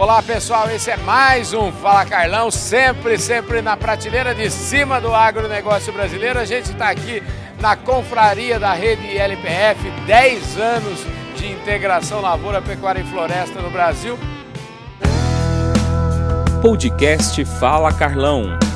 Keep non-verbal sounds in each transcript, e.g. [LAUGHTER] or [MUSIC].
Olá pessoal, esse é mais um Fala Carlão, sempre, sempre na prateleira de cima do agronegócio brasileiro. A gente está aqui na confraria da rede LPF, 10 anos de integração lavoura, pecuária e floresta no Brasil. Podcast Fala Carlão.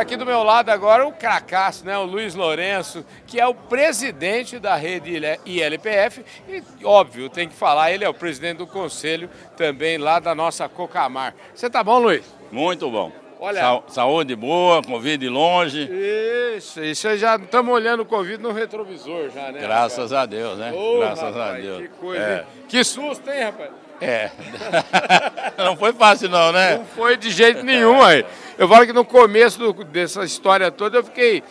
Aqui do meu lado agora o cracaço, né, o Luiz Lourenço, que é o presidente da rede ILPF e, óbvio, tem que falar, ele é o presidente do conselho também lá da nossa Cocamar. Você tá bom, Luiz? Muito bom. Olha, Sa saúde boa, Covid longe. Isso, isso já estamos olhando o Covid no retrovisor já, né? Graças rapaz? a Deus, né? Oh, Graças rapaz, a Deus. Que coisa, é. Que susto, hein, rapaz? É. [LAUGHS] não foi fácil não, né? Não foi de jeito nenhum aí. Eu falo que no começo do, dessa história toda eu fiquei.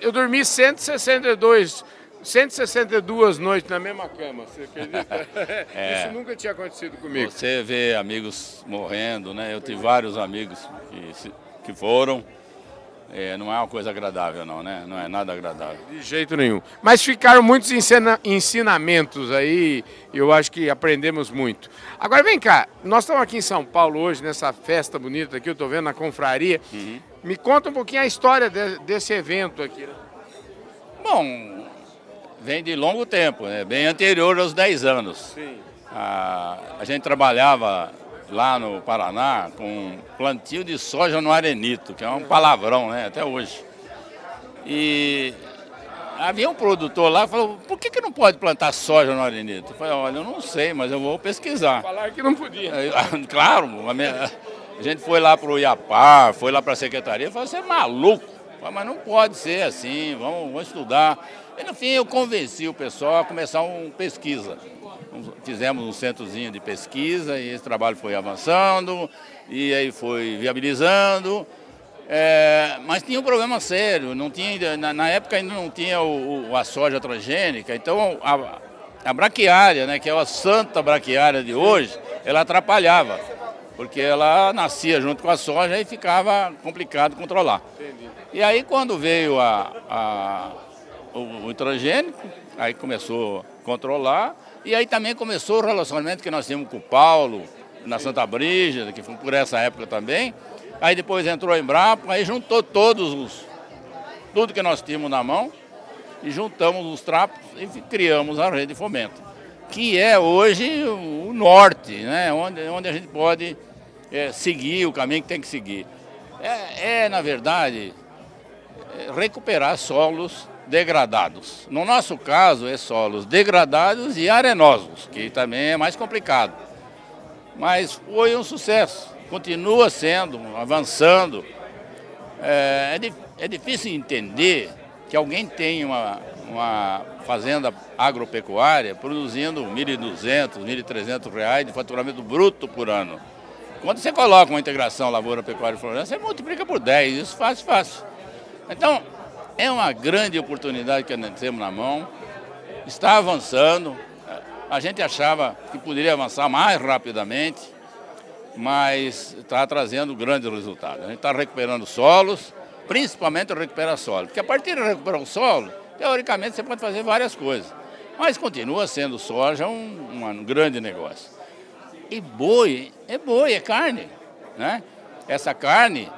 Eu dormi 162, 162 noites na mesma cama, você acredita? [LAUGHS] É. Isso nunca tinha acontecido comigo. Você vê amigos morrendo, né? Eu tive vários amigos que, que foram. É, não é uma coisa agradável, não, né? Não é nada agradável. De jeito nenhum. Mas ficaram muitos ensina ensinamentos aí, eu acho que aprendemos muito. Agora vem cá, nós estamos aqui em São Paulo hoje, nessa festa bonita aqui, eu estou vendo na confraria. Uhum. Me conta um pouquinho a história de, desse evento aqui. Né? Bom, vem de longo tempo, né? bem anterior aos 10 anos. Sim. A, a gente trabalhava lá no Paraná com plantio de soja no arenito, que é um palavrão, né, até hoje. E havia um produtor lá que falou, por que, que não pode plantar soja no arenito? Eu falei, olha, eu não sei, mas eu vou pesquisar. Falaram que não podia. [LAUGHS] claro, a, minha, a gente foi lá para o Iapar, foi lá para a secretaria, falou, você é maluco, falei, mas não pode ser assim, vamos, vamos estudar. E no fim eu convenci o pessoal a começar uma pesquisa fizemos um centrozinho de pesquisa e esse trabalho foi avançando e aí foi viabilizando. É, mas tinha um problema sério, não tinha, na, na época ainda não tinha o, o, a soja transgênica, então a, a braquiária, né, que é a santa braquiária de hoje, ela atrapalhava, porque ela nascia junto com a soja e ficava complicado controlar. E aí quando veio a, a o, o transgênico, aí começou a controlar, e aí também começou o relacionamento que nós tínhamos com o Paulo, na Santa Brígida, que foi por essa época também. Aí depois entrou a Embrapa, aí juntou todos os. tudo que nós tínhamos na mão e juntamos os trapos e criamos a rede de fomento, que é hoje o norte, né? onde, onde a gente pode é, seguir o caminho que tem que seguir. É, é na verdade, é, recuperar solos degradados. No nosso caso, é solos degradados e arenosos, que também é mais complicado. Mas foi um sucesso, continua sendo, avançando. É, é, é difícil entender que alguém tem uma, uma fazenda agropecuária produzindo R$ 1.200, 1.300 reais de faturamento bruto por ano. Quando você coloca uma integração lavoura, pecuária e floresta, você multiplica por 10, isso fácil, fácil. Então, é uma grande oportunidade que nós temos na mão, está avançando. A gente achava que poderia avançar mais rapidamente, mas está trazendo grandes resultados. A gente está recuperando solos, principalmente recuperar solo, porque a partir de recuperar o solo, teoricamente você pode fazer várias coisas, mas continua sendo soja um, um grande negócio. E boi, é boi, é carne. Né? Essa carne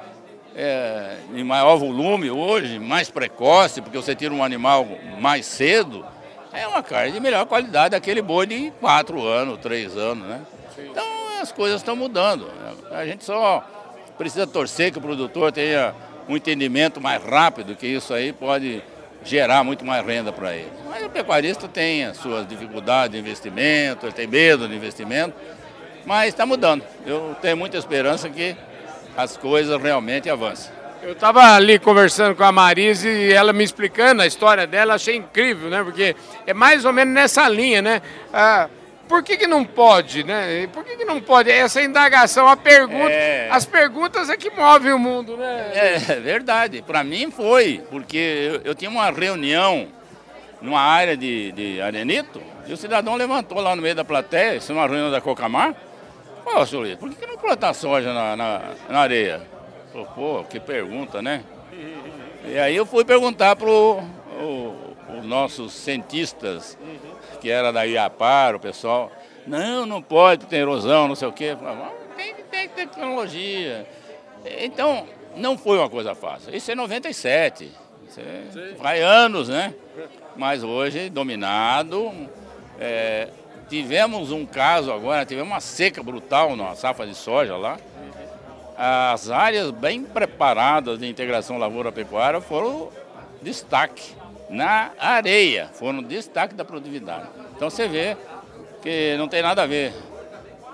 é, em maior volume hoje, mais precoce, porque você tira um animal mais cedo, é uma carne de melhor qualidade daquele boi de 4 anos, 3 anos, né? Então as coisas estão mudando. A gente só precisa torcer que o produtor tenha um entendimento mais rápido, que isso aí pode gerar muito mais renda para ele. Mas o pecuarista tem as suas dificuldades de investimento, ele tem medo de investimento, mas está mudando. Eu tenho muita esperança que as coisas realmente avançam. Eu estava ali conversando com a Marise e ela me explicando a história dela, achei incrível, né? Porque é mais ou menos nessa linha, né? Ah, por que, que não pode, né? Por que, que não pode? Essa indagação, a pergunta, é... as perguntas é que movem o mundo, né? É, é verdade. Para mim foi, porque eu, eu, tinha uma reunião numa área de, de arenito e o cidadão levantou lá no meio da plateia, isso numa reunião da Cocamar, Pô, senhor Luiz, por que não plantar soja na, na, na areia? Pô, pô, que pergunta, né? E aí eu fui perguntar para os nossos cientistas, que era da IAPAR, o pessoal. Não, não pode, tem erosão, não sei o quê. Tem, tem tecnologia. Então, não foi uma coisa fácil. Isso é 97. Isso é, vai anos, né? Mas hoje, dominado. É, tivemos um caso agora, tivemos uma seca brutal na safra de soja lá. As áreas bem preparadas de integração lavoura-pecuária foram destaque na areia, foram destaque da produtividade. Então você vê que não tem nada a ver.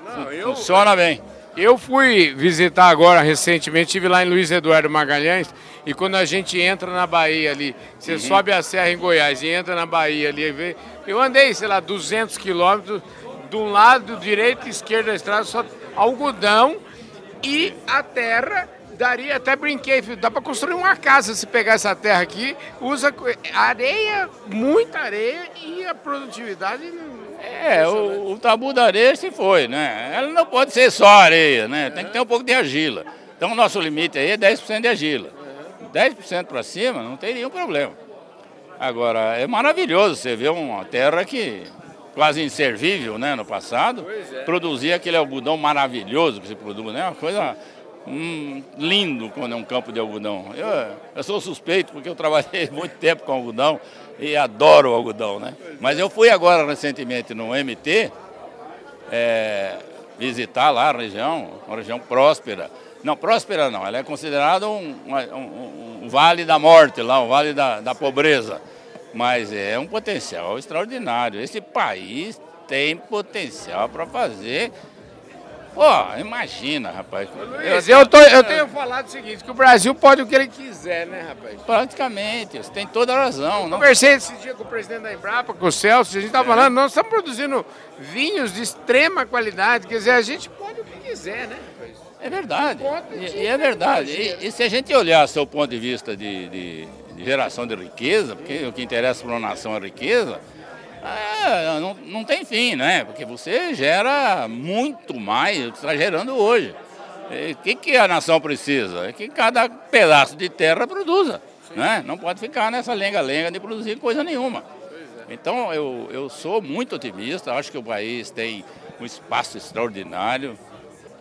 Não, eu, Funciona bem. Eu fui visitar agora recentemente, estive lá em Luiz Eduardo Magalhães, e quando a gente entra na Bahia ali, você uhum. sobe a serra em Goiás e entra na Bahia ali, eu andei, sei lá, 200 quilômetros, de um lado direito e esquerdo da estrada, só algodão e a terra daria, até brinquei, dá para construir uma casa se pegar essa terra aqui, usa areia, muita areia e a produtividade é, o, o, tabu da areia se foi, né? Ela não pode ser só areia, né? Tem que ter um pouco de argila. Então o nosso limite aí é 10% de argila. 10% para cima não teria um problema. Agora, é maravilhoso você ver uma terra que quase inservível, né, no passado, é. produzia aquele algodão maravilhoso que se produz, né? Uma coisa hum, lindo quando é um campo de algodão. Eu, eu sou suspeito porque eu trabalhei [LAUGHS] muito tempo com algodão e adoro o algodão, né? Mas eu fui agora recentemente no MT é, visitar lá a região, uma região próspera. Não, próspera não, ela é considerada um, um, um vale da morte lá, um vale da, da pobreza. Mas é um potencial extraordinário. Esse país tem potencial para fazer Pô, imagina, rapaz. Luiz, eu, tô, eu tenho falado o seguinte, que o Brasil pode o que ele quiser, né, rapaz? Praticamente, você tem toda a razão. Eu não... Conversei esse dia com o presidente da Embrapa, com o Celso, a gente estava é. falando, nós estamos produzindo vinhos de extrema qualidade, quer dizer, a gente pode o que quiser, né? É verdade, e, e, é verdade. E, e, se a gente olhar seu ponto de vista de, de, de geração de riqueza, porque o que interessa para uma nação é riqueza, é, não, não tem fim, né? Porque você gera muito mais do que está gerando hoje. O que, que a nação precisa? É que cada pedaço de terra produza. Né? Não pode ficar nessa lenga-lenga de produzir coisa nenhuma. Então eu, eu sou muito otimista, acho que o país tem um espaço extraordinário.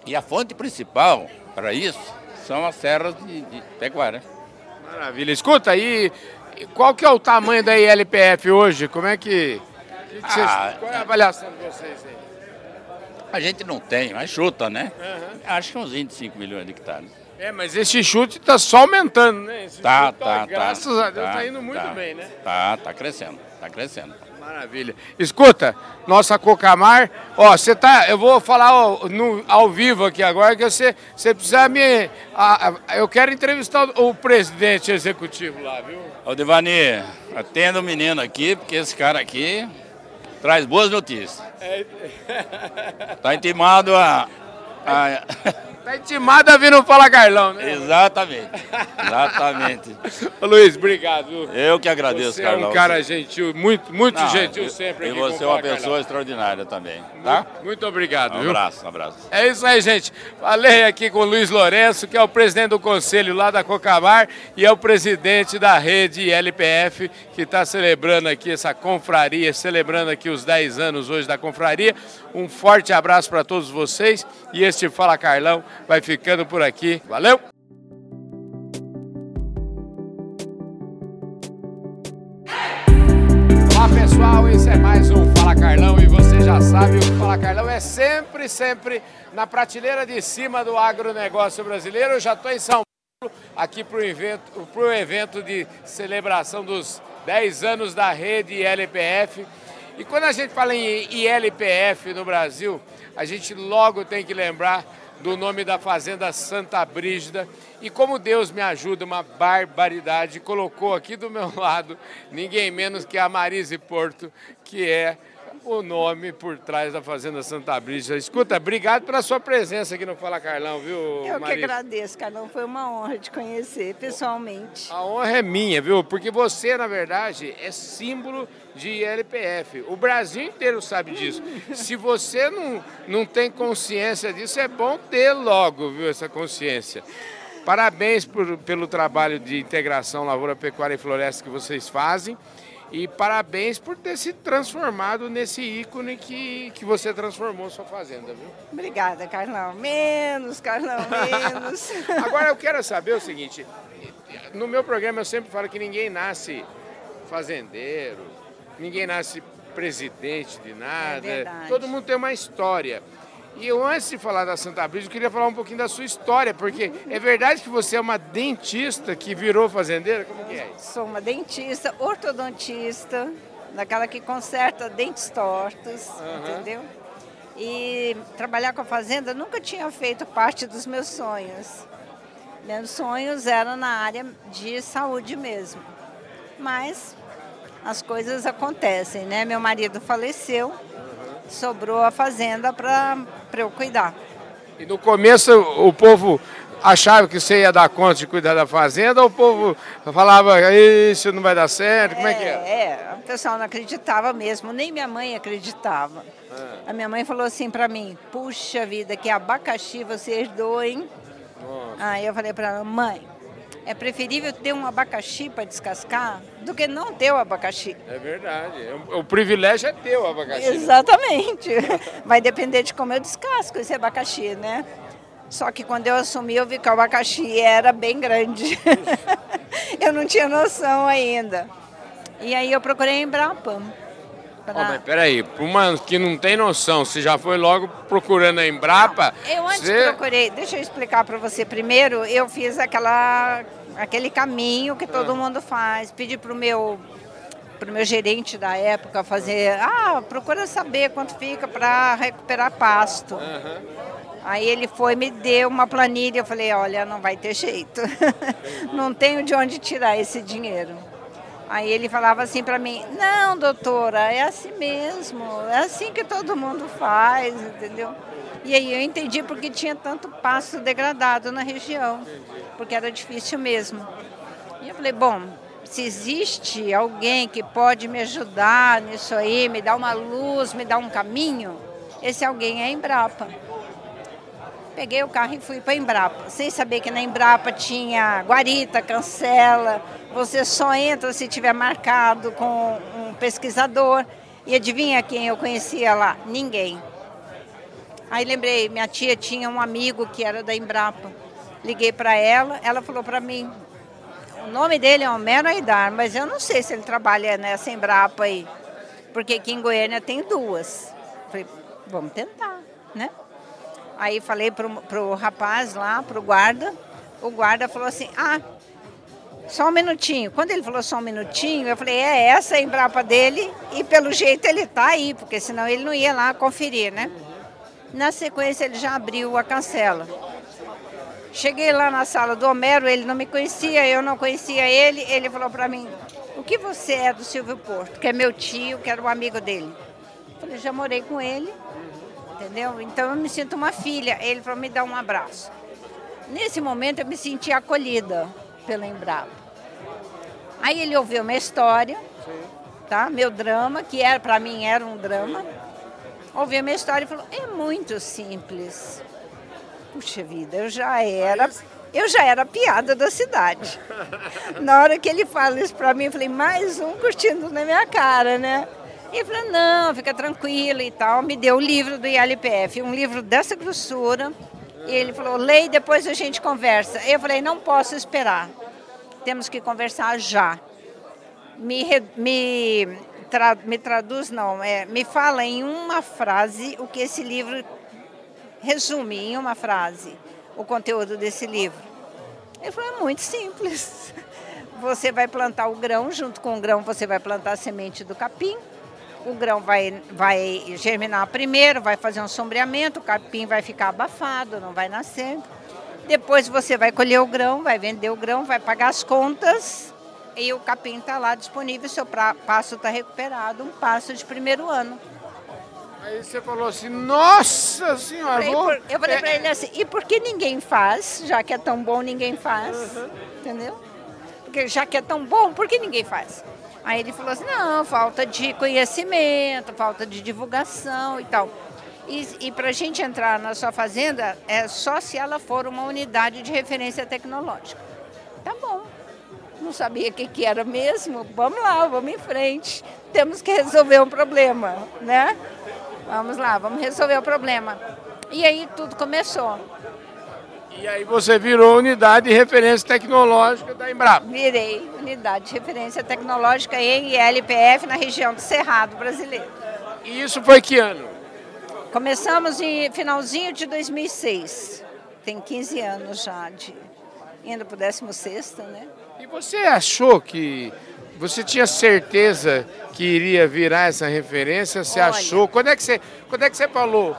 E a fonte principal para isso são as serras de, de pecuária. Maravilha. Escuta aí, qual que é o tamanho da ILPF hoje? Como é que que vocês, ah, qual é a avaliação de vocês aí? A gente não tem, mas chuta, né? Uhum. Acho que uns 25 milhões de hectares. É, mas esse chute está só aumentando, né? Esse tá, chute, tá, tá, Graças tá, a Deus está tá indo muito tá, bem, né? Tá, tá crescendo, tá crescendo. Maravilha. Escuta, nossa Cocamar, ó, você tá, eu vou falar ó, no, ao vivo aqui agora que você, você precisa me, a, a, eu quero entrevistar o, o, presidente executivo lá, viu? Ô Devani, atenda o menino aqui, porque esse cara aqui traz boas notícias. Está é. [LAUGHS] intimado a. Está intimado a vir no Fala Carlão, né? Exatamente. Exatamente. [LAUGHS] Ô, Luiz, obrigado. Eu que agradeço, você Carlão. é um cara gentil, muito, muito Não, gentil sempre. E você é uma pessoa Carlão. extraordinária também, tá? Muito, muito obrigado. Um viu? abraço, um abraço. É isso aí, gente. Falei aqui com o Luiz Lourenço, que é o presidente do conselho lá da Cocamar e é o presidente da rede LPF, que está celebrando aqui essa confraria, celebrando aqui os 10 anos hoje da confraria. Um forte abraço para todos vocês e este Fala Carlão vai ficando por aqui. Valeu! Olá pessoal, esse é mais um Fala Carlão e você já sabe, o Fala Carlão é sempre, sempre na prateleira de cima do agronegócio brasileiro. Eu já estou em São Paulo, aqui para o evento, evento de celebração dos 10 anos da rede LPF. E quando a gente fala em ILPF no Brasil, a gente logo tem que lembrar do nome da fazenda Santa Brígida. E como Deus me ajuda, uma barbaridade, colocou aqui do meu [LAUGHS] lado ninguém menos que a Marise Porto, que é o nome por trás da Fazenda Santa Brígida. Escuta, obrigado pela sua presença aqui no Fala Carlão, viu, Eu que agradeço, Carlão. Foi uma honra te conhecer pessoalmente. A honra é minha, viu? Porque você, na verdade, é símbolo de ILPF. O Brasil inteiro sabe disso. [LAUGHS] Se você não, não tem consciência disso, é bom ter logo, viu, essa consciência. Parabéns por, pelo trabalho de integração lavoura, pecuária e floresta que vocês fazem. E parabéns por ter se transformado nesse ícone que, que você transformou sua fazenda, viu? Obrigada, Carlão. Menos, Carlão, menos. [LAUGHS] Agora eu quero saber o seguinte: no meu programa eu sempre falo que ninguém nasce fazendeiro, ninguém nasce presidente de nada. É. Todo mundo tem uma história. E eu, antes de falar da Santa Brisa, eu queria falar um pouquinho da sua história, porque é verdade que você é uma dentista que virou fazendeira? Como que é isso? Sou uma dentista, ortodontista, daquela que conserta dentes tortos, entendeu? E trabalhar com a fazenda nunca tinha feito parte dos meus sonhos. Meus sonhos eram na área de saúde mesmo. Mas as coisas acontecem, né? Meu marido faleceu, sobrou a fazenda para eu cuidar. E no começo o povo achava que você ia dar conta de cuidar da fazenda, ou o povo falava, isso não vai dar certo, como é, que é? É, o pessoal não acreditava mesmo, nem minha mãe acreditava. É. A minha mãe falou assim para mim, puxa vida, que abacaxi você herdou, hein? Aí eu falei para ela, mãe, é preferível ter um abacaxi para descascar do que não ter o abacaxi. É verdade. O, o privilégio é ter o abacaxi. né? Exatamente. [LAUGHS] Vai depender de como eu descasco esse abacaxi, né? Só que quando eu assumi, eu vi que o abacaxi era bem grande. [LAUGHS] eu não tinha noção ainda. E aí eu procurei a Embrapa. Pra- Ó, mas peraí, para uma que não tem noção, você já foi logo procurando a Embrapa? Eu antes você... procurei, deixa eu explicar para você primeiro, eu fiz aquela, aquele caminho que Ah. todo mundo faz, pedi para o meu pro meu gerente da época fazer, ah, procura saber quanto fica para recuperar pasto. Aí ele foi me deu uma planilha, eu falei, olha, não vai ter jeito. [LAUGHS] não tenho de onde tirar esse dinheiro. Aí ele falava assim para mim, não, doutora, é assim mesmo, é assim que todo mundo faz, entendeu? E aí eu entendi porque tinha tanto pasto degradado na região, porque era difícil mesmo. E eu falei, bom, se existe alguém que pode me ajudar nisso aí, me dar uma luz, me dar um caminho, esse alguém é a Embrapa. Peguei o carro e fui para Embrapa, sem saber que na Embrapa tinha guarita, cancela, você só entra se tiver marcado com um pesquisador. E adivinha quem eu conhecia lá? Ninguém. Aí lembrei, minha tia tinha um amigo que era da Embrapa. Liguei para ela, ela falou para mim, o nome dele é Homero Aidar, mas eu não sei se ele trabalha nessa Embrapa aí, porque aqui em Goiânia tem duas. Falei, vamos tentar, né? Aí falei pro, pro rapaz lá, pro guarda, o guarda falou assim, ah, só um minutinho. Quando ele falou só um minutinho, eu falei, é essa a Embrapa dele e pelo jeito ele tá aí, porque senão ele não ia lá conferir, né? Na sequência ele já abriu a cancela. Cheguei lá na sala do Homero, ele não me conhecia, eu não conhecia ele. Ele falou para mim: O que você é do Silvio Porto? Que é meu tio, que era um amigo dele. Eu falei: Já morei com ele, entendeu? Então eu me sinto uma filha. Ele falou: Me dá um abraço. Nesse momento eu me senti acolhida pela Embrapa. Aí ele ouviu minha história, tá? Meu drama, que era para mim era um drama. Ouviu minha história e falou: "É muito simples". Puxa vida, eu já era, eu já era a piada da cidade. [LAUGHS] Na hora que ele fala isso para mim, eu falei: "Mais um curtindo na minha cara, né?" E ele falou: "Não, fica tranquilo e tal". Me deu o livro do ILPF, um livro dessa grossura. E ele falou: "Leia depois a gente conversa". Eu falei: "Não posso esperar. Temos que conversar já". Me, me, tra- me traduz, não, é, me fala em uma frase o que esse livro resume em uma frase, o conteúdo desse livro. Ele falou, é muito simples. [LAUGHS] Você vai plantar o grão, junto com o grão você vai plantar a semente do capim. O grão vai, vai germinar primeiro, vai fazer um sombreamento, o capim vai ficar abafado, não vai nascer. Depois você vai colher o grão, vai vender o grão, vai pagar as contas e o capim está lá disponível, seu pra- passo está recuperado, um passo de primeiro ano. Aí você falou assim, nossa senhora, Falei vou... por- eu falei é, para ele assim, e por que ninguém faz, já que é tão bom, ninguém faz? Entendeu? Porque já que é tão bom, por que ninguém faz? Aí ele falou assim, não, falta de conhecimento, falta de divulgação e tal. E, e para a gente entrar na sua fazenda, é só se ela for uma unidade de referência tecnológica. Tá bom. não sabia o que, que era mesmo. Vamos lá, vamos em frente. Temos que resolver um problema, né? Vamos lá, vamos resolver o problema. E aí tudo começou. E aí você virou unidade de referência tecnológica da Embrapa. Virei unidade de referência tecnológica em LPF na região do Cerrado brasileiro. E isso foi que ano? Começamos em finalzinho de 2006. Tem 15 anos já, de, indo para o 16, né? E você achou que. Você tinha certeza que iria virar essa referência? Você Olha. achou? Quando é, que você, quando é que você falou?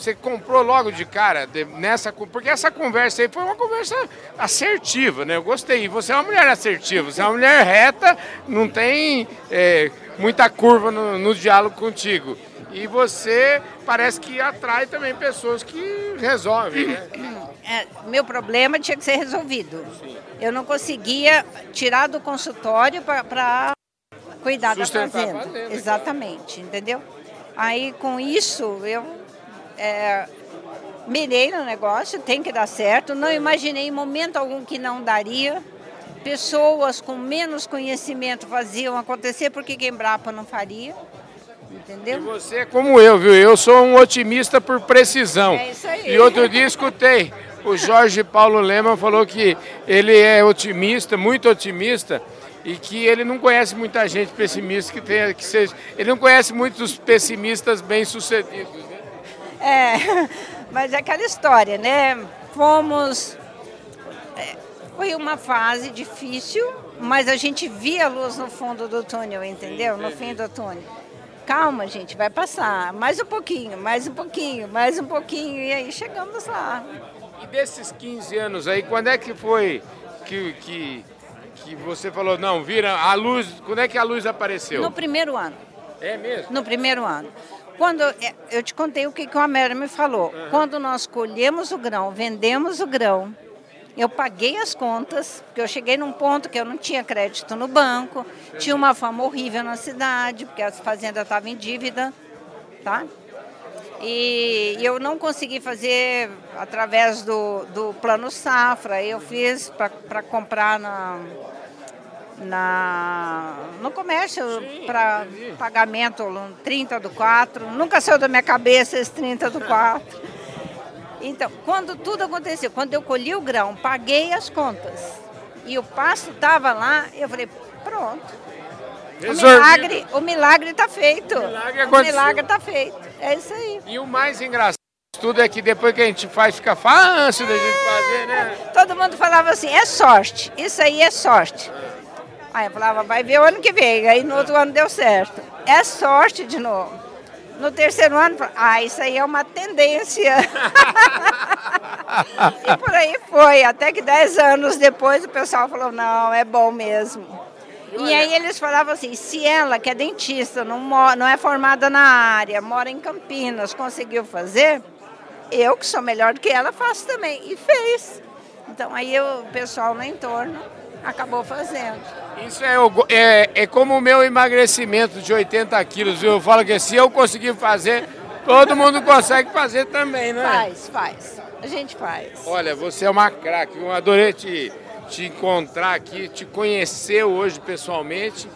Você comprou logo de cara nessa. Porque essa conversa aí foi uma conversa assertiva, né? Eu gostei. E Você é uma mulher assertiva, você é uma mulher reta, não tem é, muita curva no, no diálogo contigo. E você parece que atrai também pessoas que resolvem, né? É, meu problema tinha que ser resolvido. Eu não conseguia tirar do consultório para cuidar da Sustentar a fazenda. fazenda, Exatamente, entendeu? Aí com isso eu é, mirei no negócio, tem que dar certo. Não imaginei em momento algum que não daria. Pessoas com menos conhecimento faziam acontecer, porque que Embrapa não faria? E Entendeu? você é como eu, viu? Eu sou um otimista por precisão. É isso aí. E outro dia escutei, o Jorge Paulo Lema falou que ele é otimista, muito otimista, e que ele não conhece muita gente pessimista que tenha que seja. Ele não conhece muitos pessimistas bem-sucedidos. É, [LAUGHS] mas é aquela história, né? Fomos. é, Foi uma fase difícil, mas a gente via a luz no fundo do túnel, entendeu? No fim do túnel. Calma, gente, vai passar. Mais um pouquinho, mais um pouquinho, mais um pouquinho. E aí chegamos lá. E desses 15 anos aí, quando é que foi que, que, que você falou, não, vira a luz, quando é que a luz apareceu? No primeiro ano. É mesmo? No primeiro ano. Quando é, eu te contei o que, que o Américo me falou. Quando nós colhemos o grão, vendemos o grão, eu paguei as contas, porque eu cheguei num ponto que eu não tinha crédito no banco, tinha uma fama horrível na cidade, porque a fazenda estava em dívida, tá? E eu não consegui fazer através do, do plano safra, eu fiz para comprar na, na, no comércio para pagamento no 30 do 4. Nunca saiu da minha cabeça esse 30 do 4. Então, quando tudo aconteceu, quando eu colhi o grão, paguei as contas e o pasto estava lá, eu falei, pronto. O milagre, o milagre está feito. O milagre o aconteceu. milagre está feito. É isso aí. E o mais engraçado de tudo é que depois que a gente faz, fica fácil da gente fazer, né? Todo mundo falava assim, é sorte, isso aí é sorte. Aí eu falava, vai ver o ano que vem. Aí no outro ano deu certo. É sorte de novo. No terceiro ano, ah, isso aí é uma tendência. [LAUGHS] e por aí foi. Até que dez anos depois o pessoal falou, não, é bom mesmo. E aí eles falavam assim, se ela, que é dentista, não, não é formada na área, mora em Campinas, conseguiu fazer, eu que sou melhor do que ela, faço também. E fez. Então aí o pessoal no entorno acabou fazendo. Isso é, é, é como o meu emagrecimento de 80 quilos, viu? Eu falo que se eu conseguir fazer, todo mundo consegue fazer também, né? Faz, faz. A gente faz. Olha, você é uma craque, eu adorei te, te encontrar aqui, te conhecer hoje pessoalmente.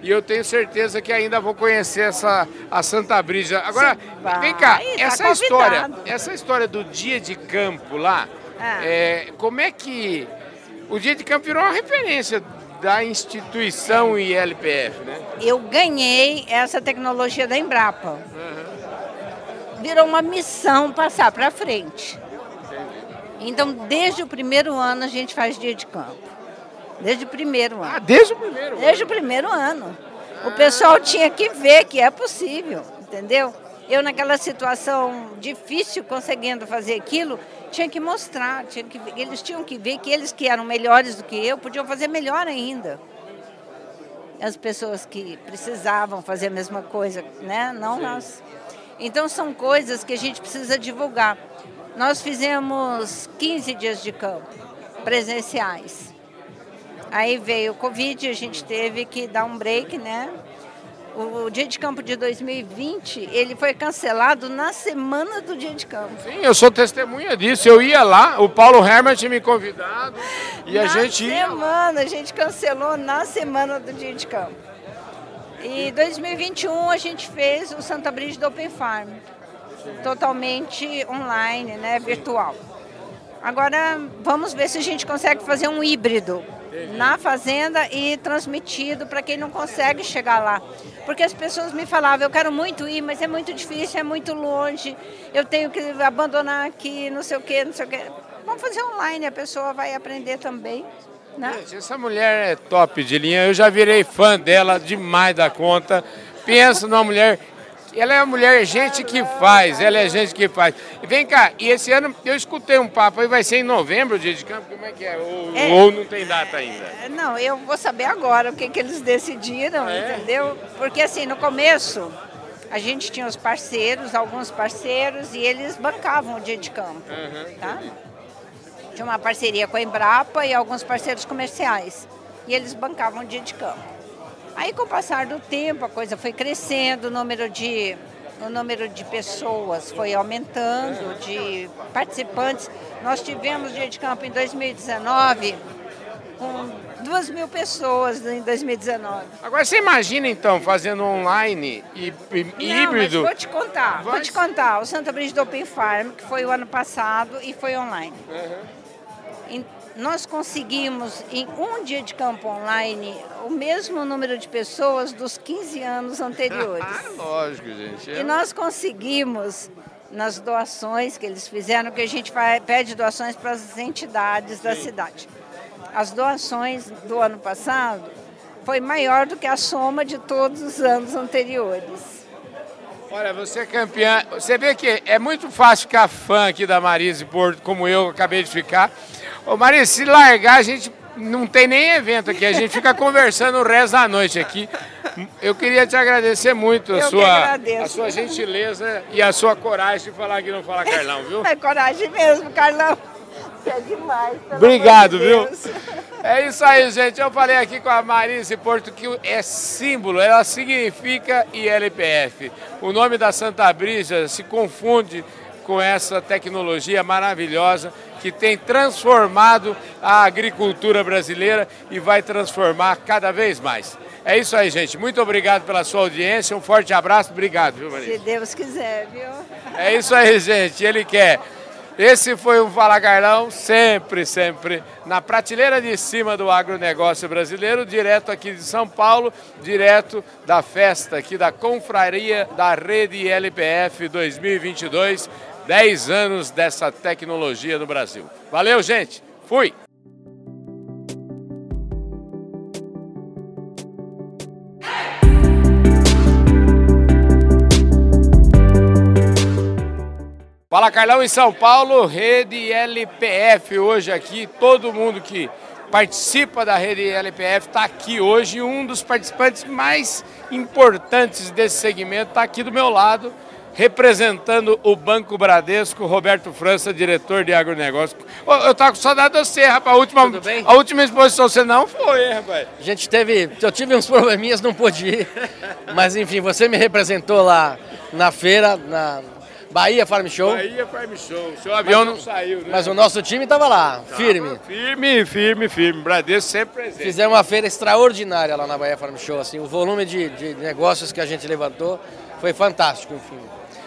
E eu tenho certeza que ainda vou conhecer essa, a Santa Brisa. Agora, Vai, vem cá, tá essa história, essa história do dia de campo lá, Ah. é, como é que o dia de campo virou uma referência da instituição ILPF, né? Eu ganhei essa tecnologia da Embrapa. Virou uma missão passar para frente. Então, desde o primeiro ano a gente faz dia de campo. Desde o primeiro Ah, ano. desde o primeiro. Desde o primeiro ano. O pessoal tinha que ver que é possível, entendeu? Eu, naquela situação difícil, conseguindo fazer aquilo, tinha que mostrar, tinha que, eles tinham que ver que eles que eram melhores do que eu podiam fazer melhor ainda. As pessoas que precisavam fazer a mesma coisa, né? Não nós. Então, são coisas que a gente precisa divulgar. Nós fizemos 15 dias de campo presenciais. Aí veio o Covid, a gente teve que dar um break, né? O dia de campo de 2020, ele foi cancelado na semana do dia de campo. Sim, eu sou testemunha disso. Eu ia lá, o Paulo Herman tinha me convidado e a na gente ia. semana, a gente cancelou na semana do dia de campo. E 2021 a gente fez o Santa Brígida Open Farm, totalmente online, né, virtual. Agora vamos ver se a gente consegue fazer um híbrido na fazenda e transmitido para quem não consegue chegar lá. Porque as pessoas me falavam, eu quero muito ir, mas é muito difícil, é muito longe, eu tenho que abandonar aqui, não sei o quê, não sei o quê. Vamos fazer online, a pessoa vai aprender também. Né? Essa mulher é top de linha. Eu já virei fã dela demais da conta. Pensa numa mulher. Ela é uma mulher gente que faz, ela é gente que faz. E vem cá, e esse ano eu escutei um papo aí, vai ser em novembro o dia de campo, como é que é? Ou, É. ou não tem data ainda? Não, eu vou saber agora o que, que eles decidiram, É? entendeu? Porque assim, no começo, a gente tinha os parceiros, alguns parceiros, e eles bancavam o dia de campo, tá? Tinha uma parceria com a Embrapa e alguns parceiros comerciais, e eles bancavam o dia de campo. Aí, com o passar do tempo, a coisa foi crescendo, o número de, o número de pessoas foi aumentando, de participantes. Nós tivemos dia de campo em 2019 com duas mil pessoas em 2019. Agora você imagina então fazendo online e, e Não, híbrido. mas vou te contar, vou te contar. O Santa Brígida Open Farm, que foi o ano passado e foi online. Em- nós conseguimos, em um dia de campo online, o mesmo número de pessoas dos 15 anos anteriores. [LAUGHS] Ah, lógico, gente. E nós conseguimos, nas doações que eles fizeram, que a gente pede doações para as entidades da cidade. As doações do ano passado foi maior do que a soma de todos os anos anteriores. Olha, você é campeã. Você vê que é muito fácil ficar fã aqui da Marise Porto, como eu acabei de ficar. Ô Marise, se largar, a gente não tem nem evento aqui, a gente fica [LAUGHS] conversando o resto da noite aqui. Eu queria te agradecer muito a Eu sua, a sua gentileza e a sua coragem de falar que não fala Carlão, viu? É coragem mesmo, Carlão. Você é demais. Obrigado, de viu? É isso aí, gente. Eu falei aqui com a Marise Porto que é símbolo, ela significa ILPF. O nome da Santa Brisa se confunde com essa tecnologia maravilhosa que tem transformado a agricultura brasileira e vai transformar cada vez mais. É isso aí, gente. Muito obrigado pela sua audiência. Um forte abraço. Obrigado, viu, Marise? Se Deus quiser, viu? É isso aí, gente. Ele quer. Esse foi o Fala Carlão, sempre, sempre na prateleira de cima do agronegócio brasileiro, direto aqui de São Paulo, direto da festa aqui da Confraria da Rede LPF 2022, 10 anos dessa tecnologia no Brasil. Valeu, gente. Fui. Fala Carlão em São Paulo, Rede LPF hoje aqui. Todo mundo que participa da Rede LPF está aqui hoje. Um dos participantes mais importantes desse segmento está aqui do meu lado, representando o Banco Bradesco, Roberto França, diretor de agronegócio. Ô, Eu tava com saudade de você, rapaz. A última, Tudo bem? a última exposição você não foi, hein, rapaz? A gente teve, eu tive uns probleminhas, não pude ir. Mas enfim, você me representou lá na feira, na Bahia Farm Show. Bahia Farm Show. Seu avião não saiu, né? Mas o nosso time estava lá, firme. Firme, firme, firme. Bradesco sempre presente. Fizemos uma feira extraordinária lá na Bahia Farm Show. Assim, o volume de, de negócios que a gente levantou foi fantástico, enfim.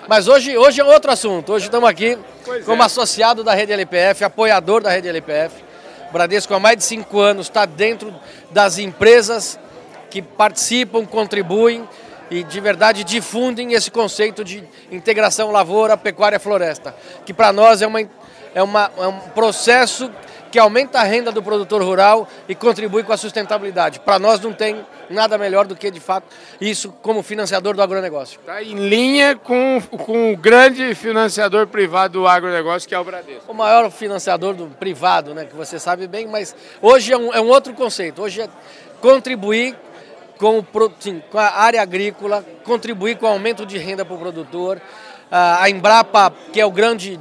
Mas hoje, hoje é outro assunto. Hoje estamos aqui Pois como é. associado da Rede LPF, apoiador da Rede LPF. O Bradesco há mais de cinco anos está dentro das empresas que participam, contribuem e de verdade difundem esse conceito de integração lavoura, pecuária, floresta, que para nós é, uma, é, uma, é um processo que aumenta a renda do produtor rural e contribui com a sustentabilidade. Para nós não tem nada melhor do que, de fato, isso como financiador do agronegócio. Está em linha com, com o grande financiador privado do agronegócio, que é o Bradesco. O maior financiador do privado, né, que você sabe bem, mas hoje é um, é um outro conceito. Hoje é contribuir com, o, sim, com a área agrícola, contribuir com o aumento de renda para o produtor. A Embrapa, que é o grande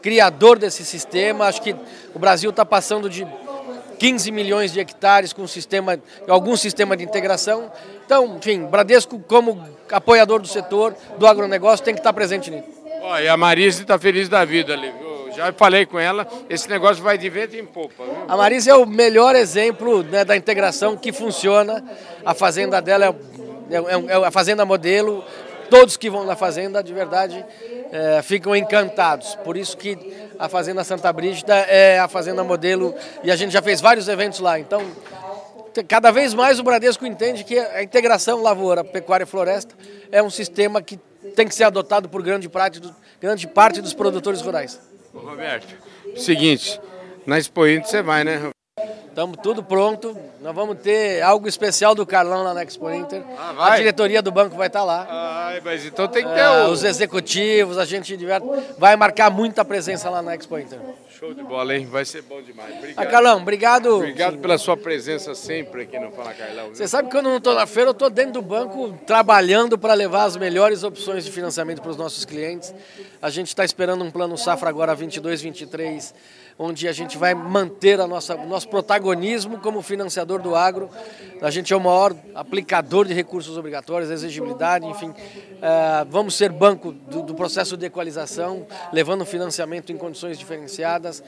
criador desse sistema, acho que o Brasil está passando de 15 milhões de hectares com sistema, algum sistema de integração. Então, enfim, Bradesco como apoiador do setor, do agronegócio, tem que estar presente nisso. Ó, e a Marise está feliz da vida ali? Já falei com ela, esse negócio vai de vento em popa. Viu? A Marise é o melhor exemplo né, da integração que funciona. A fazenda dela é, é, é a fazenda modelo. Todos que vão na fazenda, de verdade, é, ficam encantados. Por isso que a Fazenda Santa Brígida é a fazenda modelo e a gente já fez vários eventos lá. Então, cada vez mais o Bradesco entende que a integração lavoura, pecuária e floresta é um sistema que tem que ser adotado por grande parte, grande parte dos produtores rurais. Roberto, seguinte, na Expo você vai, né? Estamos tudo pronto. Nós vamos ter algo especial do Carlão lá na Expo Inter. Ah, a diretoria do banco vai estar lá. Ai, mas então tem que ter o... Os executivos, a gente vai marcar muita presença lá na Expo Inter. Show de bola, hein? Vai ser bom demais. Obrigado. Ah, Carlão, obrigado. Obrigado pela sua presença sempre aqui no Fala Carlão. Você sabe que quando eu não estou na feira, eu estou dentro do banco trabalhando para levar as melhores opções de financiamento para os nossos clientes. A gente está esperando um plano safra agora 22, 23 onde a gente vai manter a nossa, nosso protagonismo como financiador do agro. A gente é o maior aplicador de recursos obrigatórios, exigibilidade, enfim. É, vamos ser banco do, do processo de equalização, levando financiamento em condições diferenciadas.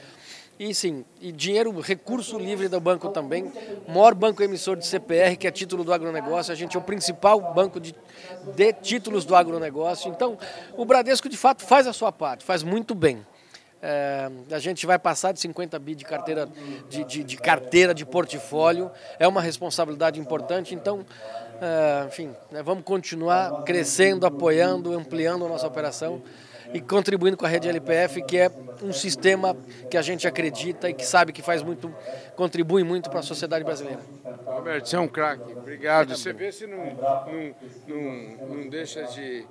E sim, e dinheiro, recurso livre do banco também. O maior banco emissor de CPR, que é título do agronegócio. A gente é o principal banco de, de títulos do agronegócio. Então, o Bradesco, de fato, faz a sua parte, faz muito bem. É, a gente vai passar de 50 bi de carteira de, de, de, carteira de portfólio, é uma responsabilidade importante, então, é, enfim, né, vamos continuar crescendo, apoiando, ampliando a nossa operação e contribuindo com a rede LPF, que é um sistema que a gente acredita e que sabe que faz muito, contribui muito para a sociedade brasileira. Roberto, você é um craque, obrigado. Você vê se não, não, não, não, deixa de.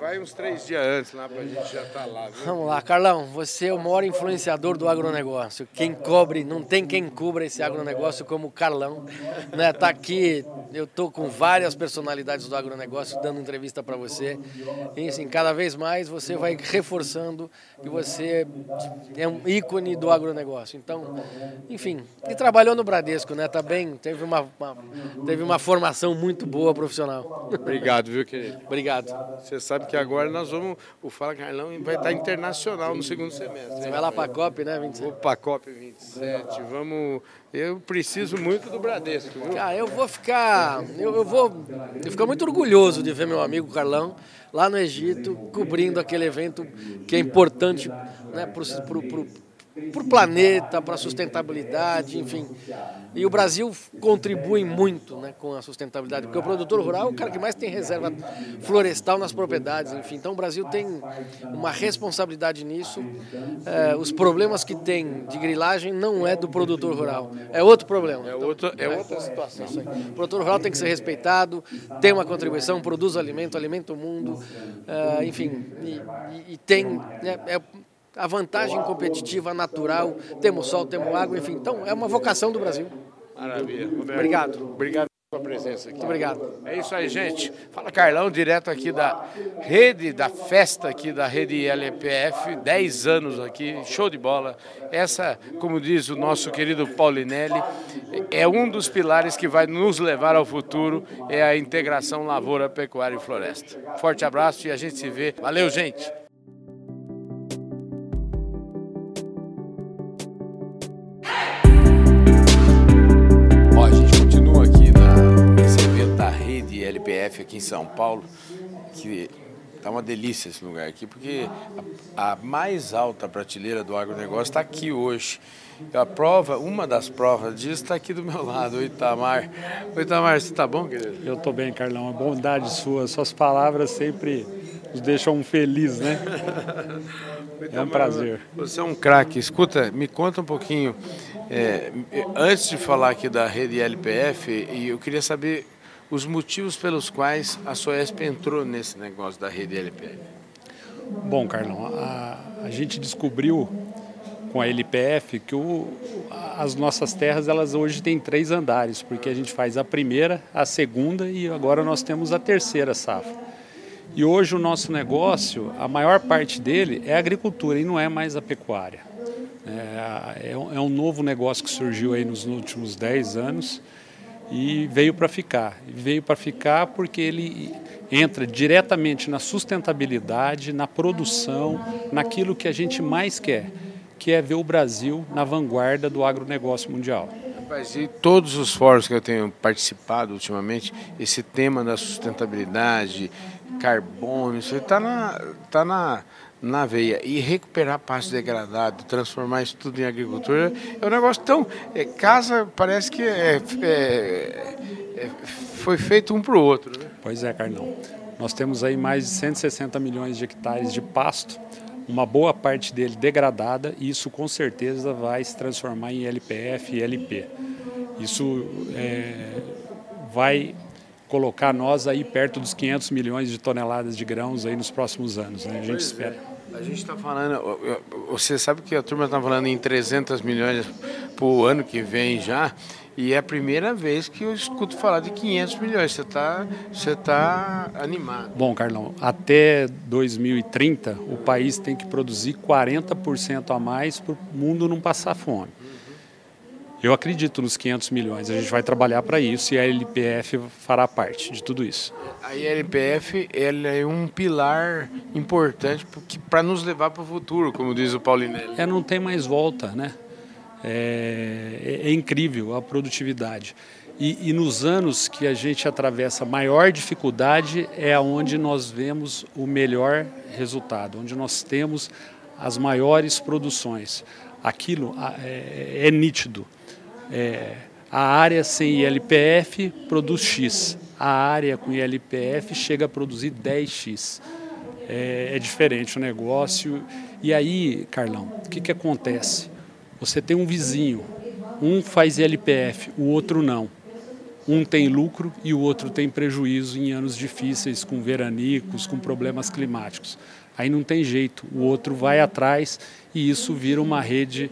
Vai uns três dias antes lá para a gente já estar tá lá. Viu? Vamos lá, Carlão, você é o maior influenciador do agronegócio. Quem cobre, não tem quem cubra esse agronegócio como o Carlão. Né? Tá aqui, eu tô com várias personalidades do agronegócio dando entrevista para você. E assim, cada vez mais você vai reforçando que você é um ícone do agronegócio. Então, enfim, e trabalhou no Bradesco, né? Tá bem, teve uma, uma, teve uma formação muito boa profissional. Obrigado, viu, querido? Obrigado. Você sabe que agora nós vamos, o Fala Carlão vai estar internacional no segundo semestre. Você vai lá para a COP, né, 27? Vou para a COP 27, vamos... Eu preciso muito do Bradesco, viu? Cara, eu vou ficar... Eu, eu vou... Eu fico muito orgulhoso de ver meu amigo Carlão lá no Egito, cobrindo aquele evento que é importante né, para o para o planeta, para a sustentabilidade, enfim. E o Brasil contribui muito né, com a sustentabilidade, porque o produtor rural é o cara que mais tem reserva florestal nas propriedades, enfim. Então o Brasil tem uma responsabilidade nisso. É, os problemas que tem de grilagem não é do produtor rural, é outro problema. É, outro, é outra situação. O produtor rural tem que ser respeitado, tem uma contribuição, produz alimento, alimenta o mundo, é, enfim, e, e, e tem. Né, é, a vantagem competitiva natural, temos sol, temos água, enfim. Então, é uma vocação do Brasil. Maravilha. Roberto, obrigado. Obrigado pela presença aqui. Muito obrigado. É isso aí, gente. Fala Carlão, direto aqui da rede, da festa aqui da rede LPF, 10 anos aqui, show de bola. Essa, como diz o nosso querido Paulinelli, é um dos pilares que vai nos levar ao futuro, é a integração lavoura, pecuária e floresta. Forte abraço e a gente se vê. Valeu, gente. Aqui em São Paulo, que tá uma delícia esse lugar aqui, porque a, a mais alta prateleira do agronegócio está aqui hoje. A prova, uma das provas disso está aqui do meu lado, o Itamar. O Itamar, você está bom, querido? Eu estou bem, Carlão. A bondade sua, suas palavras sempre nos deixam felizes, né? [LAUGHS] é um prazer. Você é um craque. Escuta, me conta um pouquinho. É, antes de falar aqui da rede LPF, eu queria saber os motivos pelos quais a Soesp entrou nesse negócio da rede LPF. Bom, Carlão, a, a gente descobriu com a LPF que o, as nossas terras elas hoje têm três andares, porque a gente faz a primeira, a segunda e agora nós temos a terceira safra. E hoje o nosso negócio, a maior parte dele é a agricultura e não é mais a pecuária. É, é, um novo negócio que surgiu aí nos últimos 10 anos e veio para ficar. Veio para ficar porque ele entra diretamente na sustentabilidade, na produção, naquilo que a gente mais quer, que é ver o Brasil na vanguarda do agronegócio mundial. Mas e todos os fóruns que eu tenho participado ultimamente, esse tema da sustentabilidade, carbono, isso está na, tá na, na veia. E recuperar pasto degradado, transformar isso tudo em agricultura, é um negócio tão. É, casa parece que é, é, é foi feito um para o outro. Né? Pois é, Carlão. Nós temos aí mais de 160 milhões de hectares de pasto uma boa parte dele degradada e isso com certeza vai se transformar em LPF e LP. Isso é, vai colocar nós aí perto dos 500 milhões de toneladas de grãos aí nos próximos anos, né? a gente pois espera. A gente está falando, você sabe que a turma está falando em 300 milhões para o ano que vem já, e é a primeira vez que eu escuto falar de 500 milhões. Você está você tá animado. Bom, Carlão, até 2030 o país tem que produzir 40% a mais para o mundo não passar fome. Eu acredito nos 500 milhões. A gente vai trabalhar para isso e a LPF fará parte de tudo isso. A LPF ela é um pilar importante para nos levar para o futuro, como diz o Paulinelli. É, não tem mais volta, né? É, é, é incrível a produtividade. E, e, nos anos que a gente atravessa maior dificuldade é onde nós vemos o melhor resultado, onde nós temos as maiores produções. Aquilo é, é nítido. É, a área sem ILPF produz X, a área com ILPF chega a produzir 10X. É, é diferente o negócio. E aí, Carlão, o que, que acontece? Você tem um vizinho, um faz LPF, o outro não. Um tem lucro e o outro tem prejuízo em anos difíceis, com veranicos, com problemas climáticos. Aí não tem jeito, o outro vai atrás e isso vira uma rede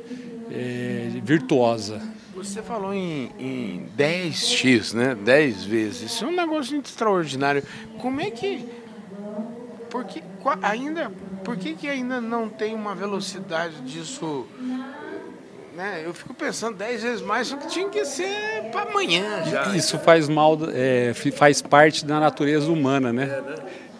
é, virtuosa. Você falou em, em 10x, né? 10 vezes. Isso é um negócio extraordinário. Como é que. Porque ainda. Por que, que ainda não tem uma velocidade disso né? Eu fico pensando dez vezes mais, só que tinha que ser para amanhã já. Isso faz mal, é, faz parte da natureza humana, né? É, né?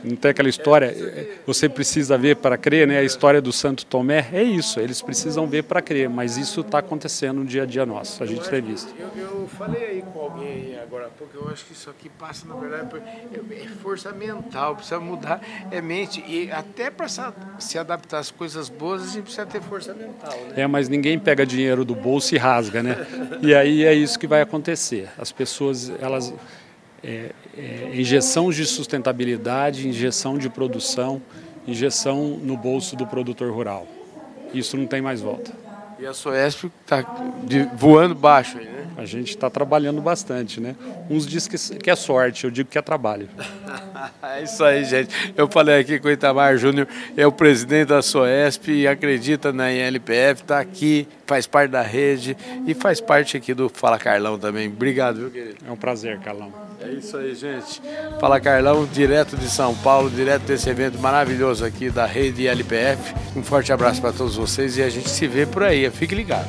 Não tem aquela história, é, você precisa ver para crer, né? A história do Santo Tomé é isso, eles precisam ver para crer, mas isso está acontecendo no dia a dia nosso, a gente tem visto. Eu, eu, falei aí com alguém agora porque eu acho que isso aqui passa, na verdade, por, é força mental, precisa mudar, é mente, e até para se adaptar às coisas boas, a gente precisa ter força mental, né? É, mas ninguém pega dinheiro do bolso e rasga, né? E aí é isso que vai acontecer. As pessoas, elas é, é, injeção de sustentabilidade, injeção de produção, injeção no bolso do produtor rural. Isso não tem mais volta. E a Soesp está voando baixo aí, né? A gente está trabalhando bastante, né? Uns dizem que, que é sorte, eu digo que é trabalho. [LAUGHS] é isso aí, gente. Eu falei aqui com o Itamar Júnior, é o presidente da Soesp e acredita na ILPF, está aqui, faz parte da rede e faz parte aqui do Fala Carlão também. Obrigado, viu, querido? É um prazer, Carlão. É isso aí, gente. Fala Carlão, direto de São Paulo, direto desse evento maravilhoso aqui da rede LPF. Um forte abraço para todos vocês e a gente se vê por aí. Fique ligado.